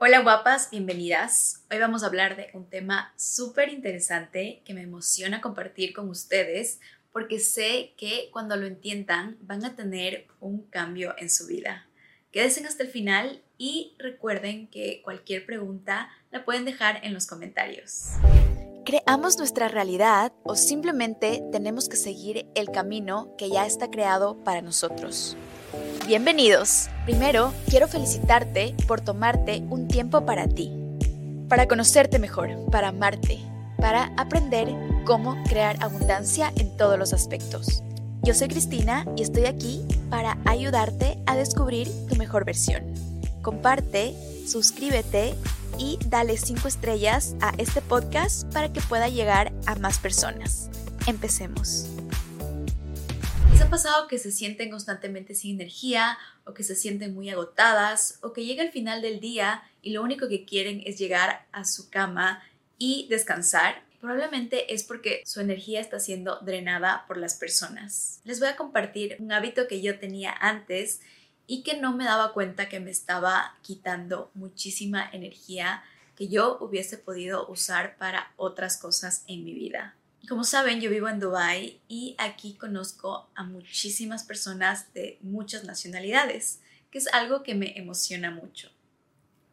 Hola guapas, bienvenidas. Hoy vamos a hablar de un tema súper interesante que me emociona compartir con ustedes porque sé que cuando lo entiendan van a tener un cambio en su vida. Quédense hasta el final y recuerden que cualquier pregunta la pueden dejar en los comentarios. ¿Creamos nuestra realidad o simplemente tenemos que seguir el camino que ya está creado para nosotros? Bienvenidos. Primero, quiero felicitarte por tomarte un tiempo para ti, para conocerte mejor, para amarte, para aprender cómo crear abundancia en todos los aspectos. Yo soy Cristina y estoy aquí para ayudarte a descubrir tu mejor versión. Comparte, suscríbete y dale 5 estrellas a este podcast para que pueda llegar a más personas. Empecemos ha pasado que se sienten constantemente sin energía o que se sienten muy agotadas o que llega el final del día y lo único que quieren es llegar a su cama y descansar? Probablemente es porque su energía está siendo drenada por las personas. Les voy a compartir un hábito que yo tenía antes y que no me daba cuenta que me estaba quitando muchísima energía que yo hubiese podido usar para otras cosas en mi vida. Como saben, yo vivo en Dubai y aquí conozco a muchísimas personas de muchas nacionalidades, que es algo que me emociona mucho.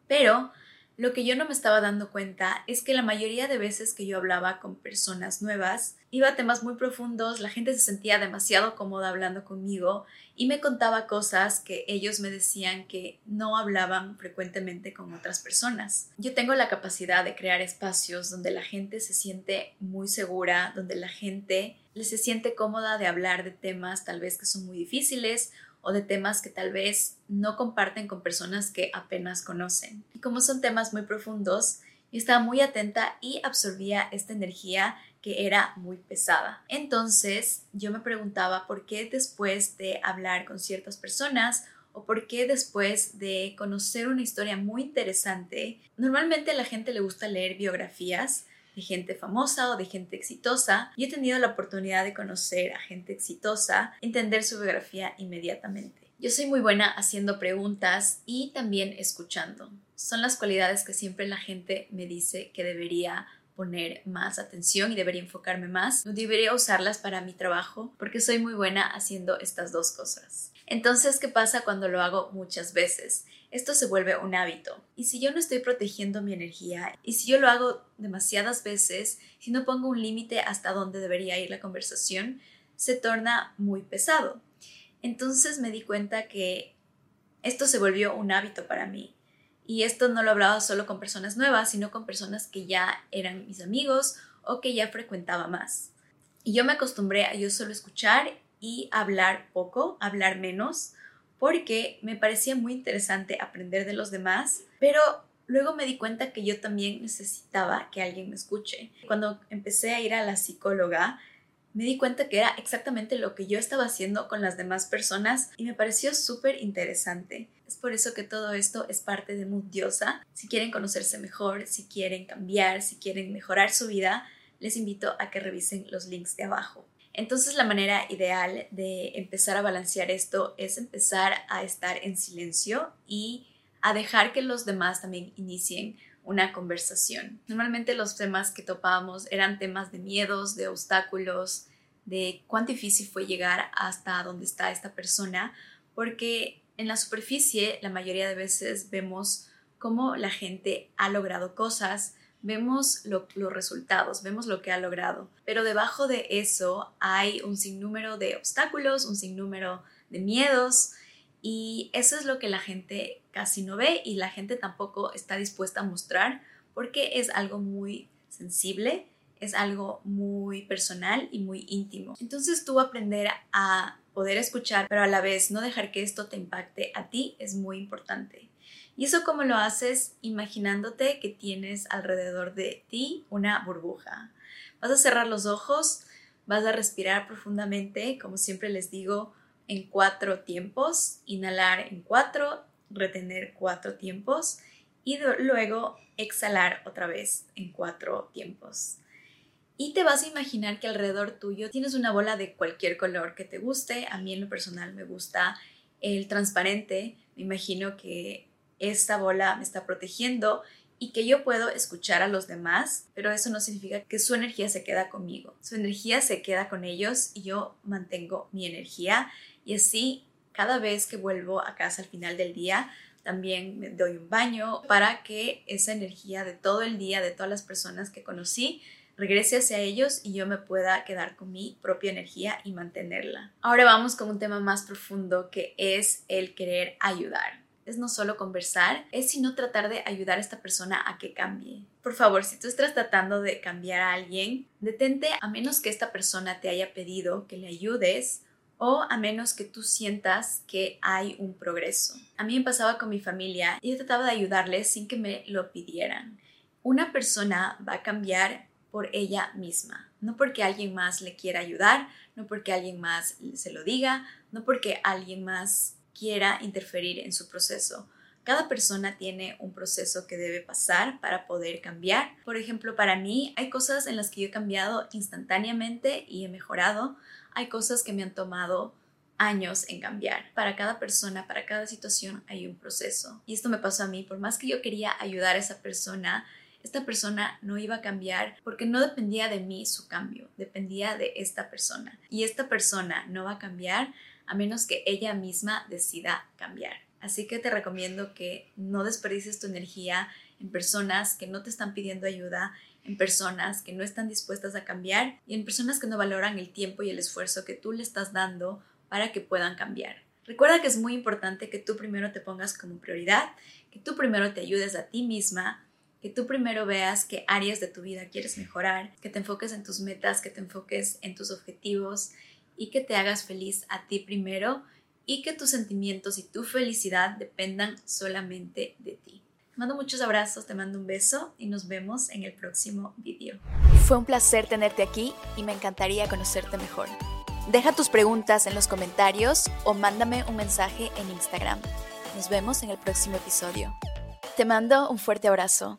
Pero lo que yo no me estaba dando cuenta es que la mayoría de veces que yo hablaba con personas nuevas, iba a temas muy profundos, la gente se sentía demasiado cómoda hablando conmigo y me contaba cosas que ellos me decían que no hablaban frecuentemente con otras personas. Yo tengo la capacidad de crear espacios donde la gente se siente muy segura, donde la gente se siente cómoda de hablar de temas tal vez que son muy difíciles o de temas que tal vez no comparten con personas que apenas conocen. Y como son temas muy profundos, yo estaba muy atenta y absorbía esta energía que era muy pesada. Entonces yo me preguntaba por qué después de hablar con ciertas personas o por qué después de conocer una historia muy interesante, normalmente a la gente le gusta leer biografías, de gente famosa o de gente exitosa. y he tenido la oportunidad de conocer a gente exitosa, entender su biografía inmediatamente. Yo soy muy buena haciendo preguntas y también escuchando. Son las cualidades que siempre la gente me dice que debería poner más atención y debería enfocarme más. Debería usarlas para mi trabajo porque soy muy buena haciendo estas dos cosas. Entonces, ¿qué pasa cuando lo hago muchas veces? esto se vuelve un hábito. Y si yo no estoy protegiendo mi energía, y si yo lo hago demasiadas veces, si no pongo un límite hasta dónde debería ir la conversación, se torna muy pesado. Entonces me di cuenta que esto se volvió un hábito para mí. Y esto no lo hablaba solo con personas nuevas, sino con personas que ya eran mis amigos o que ya frecuentaba más. Y yo me acostumbré a yo solo escuchar y hablar poco, hablar menos, porque me parecía muy interesante aprender de los demás, pero luego me di cuenta que yo también necesitaba que alguien me escuche. Cuando empecé a ir a la psicóloga, me di cuenta que era exactamente lo que yo estaba haciendo con las demás personas y me pareció súper interesante. Es por eso que todo esto es parte de Mundiosa. Si quieren conocerse mejor, si quieren cambiar, si quieren mejorar su vida, les invito a que revisen los links de abajo. Entonces la manera ideal de empezar a balancear esto es empezar a estar en silencio y a dejar que los demás también inicien una conversación. Normalmente los temas que topábamos eran temas de miedos, de obstáculos, de cuán difícil fue llegar hasta donde está esta persona, porque en la superficie la mayoría de veces vemos cómo la gente ha logrado cosas, vemos los resultados, vemos lo que ha logrado, pero debajo de eso hay un sinnúmero de obstáculos, un sinnúmero de miedos y eso es lo que la gente casi no ve y la gente tampoco está dispuesta a mostrar porque es algo muy sensible, es algo muy personal y muy íntimo. Entonces tú aprender a poder escuchar, pero a la vez no dejar que esto te impacte a ti es muy importante. ¿Y eso cómo lo haces? Imaginándote que tienes alrededor de ti una burbuja. Vas a cerrar los ojos, vas a respirar profundamente, como siempre les digo, en cuatro tiempos. Inhalar en cuatro, retener cuatro tiempos y luego exhalar otra vez en cuatro tiempos. Y te vas a imaginar que alrededor tuyo tienes una bola de cualquier color que te guste. A mí en lo personal me gusta el transparente. Me imagino que esta bola me está protegiendo y que yo puedo escuchar a los demás, pero eso no significa que su energía se queda conmigo. Su energía se queda con ellos y yo mantengo mi energía y así cada vez que vuelvo a casa al final del día, también me doy un baño para que esa energía de todo el día, de todas las personas que conocí, regrese hacia ellos y yo me pueda quedar con mi propia energía y mantenerla. Ahora vamos con un tema más profundo que es el querer ayudar es no solo conversar, es sino tratar de ayudar a esta persona a que cambie. Por favor, si tú estás tratando de cambiar a alguien, detente a menos que esta persona te haya pedido que le ayudes o a menos que tú sientas que hay un progreso. A mí me pasaba con mi familia y yo trataba de ayudarles sin que me lo pidieran. Una persona va a cambiar por ella misma, no porque alguien más le quiera ayudar, no porque alguien más se lo diga, no porque alguien más quiera interferir en su proceso. Cada persona tiene un proceso que debe pasar para poder cambiar. Por ejemplo, para mí hay cosas en las que yo he cambiado instantáneamente y he mejorado. Hay cosas que me han tomado años en cambiar. Para cada persona, para cada situación hay un proceso. Y esto me pasó a mí. Por más que yo quería ayudar a esa persona, esta persona no iba a cambiar porque no dependía de mí su cambio, dependía de esta persona. Y esta persona no va a cambiar a menos que ella misma decida cambiar. Así que te recomiendo que no desperdicies tu energía en personas que no te están pidiendo ayuda, en personas que no están dispuestas a cambiar y en personas que no valoran el tiempo y el esfuerzo que tú le estás dando para que puedan cambiar. Recuerda que es muy importante que tú primero te pongas como prioridad, que tú primero te ayudes a ti misma, que tú primero veas qué áreas de tu vida quieres mejorar, que te enfoques en tus metas, que te enfoques en tus objetivos y que te hagas feliz a ti primero y que tus sentimientos y tu felicidad dependan solamente de ti. Te mando muchos abrazos, te mando un beso y nos vemos en el próximo video. Fue un placer tenerte aquí y me encantaría conocerte mejor. Deja tus preguntas en los comentarios o mándame un mensaje en Instagram. Nos vemos en el próximo episodio. Te mando un fuerte abrazo.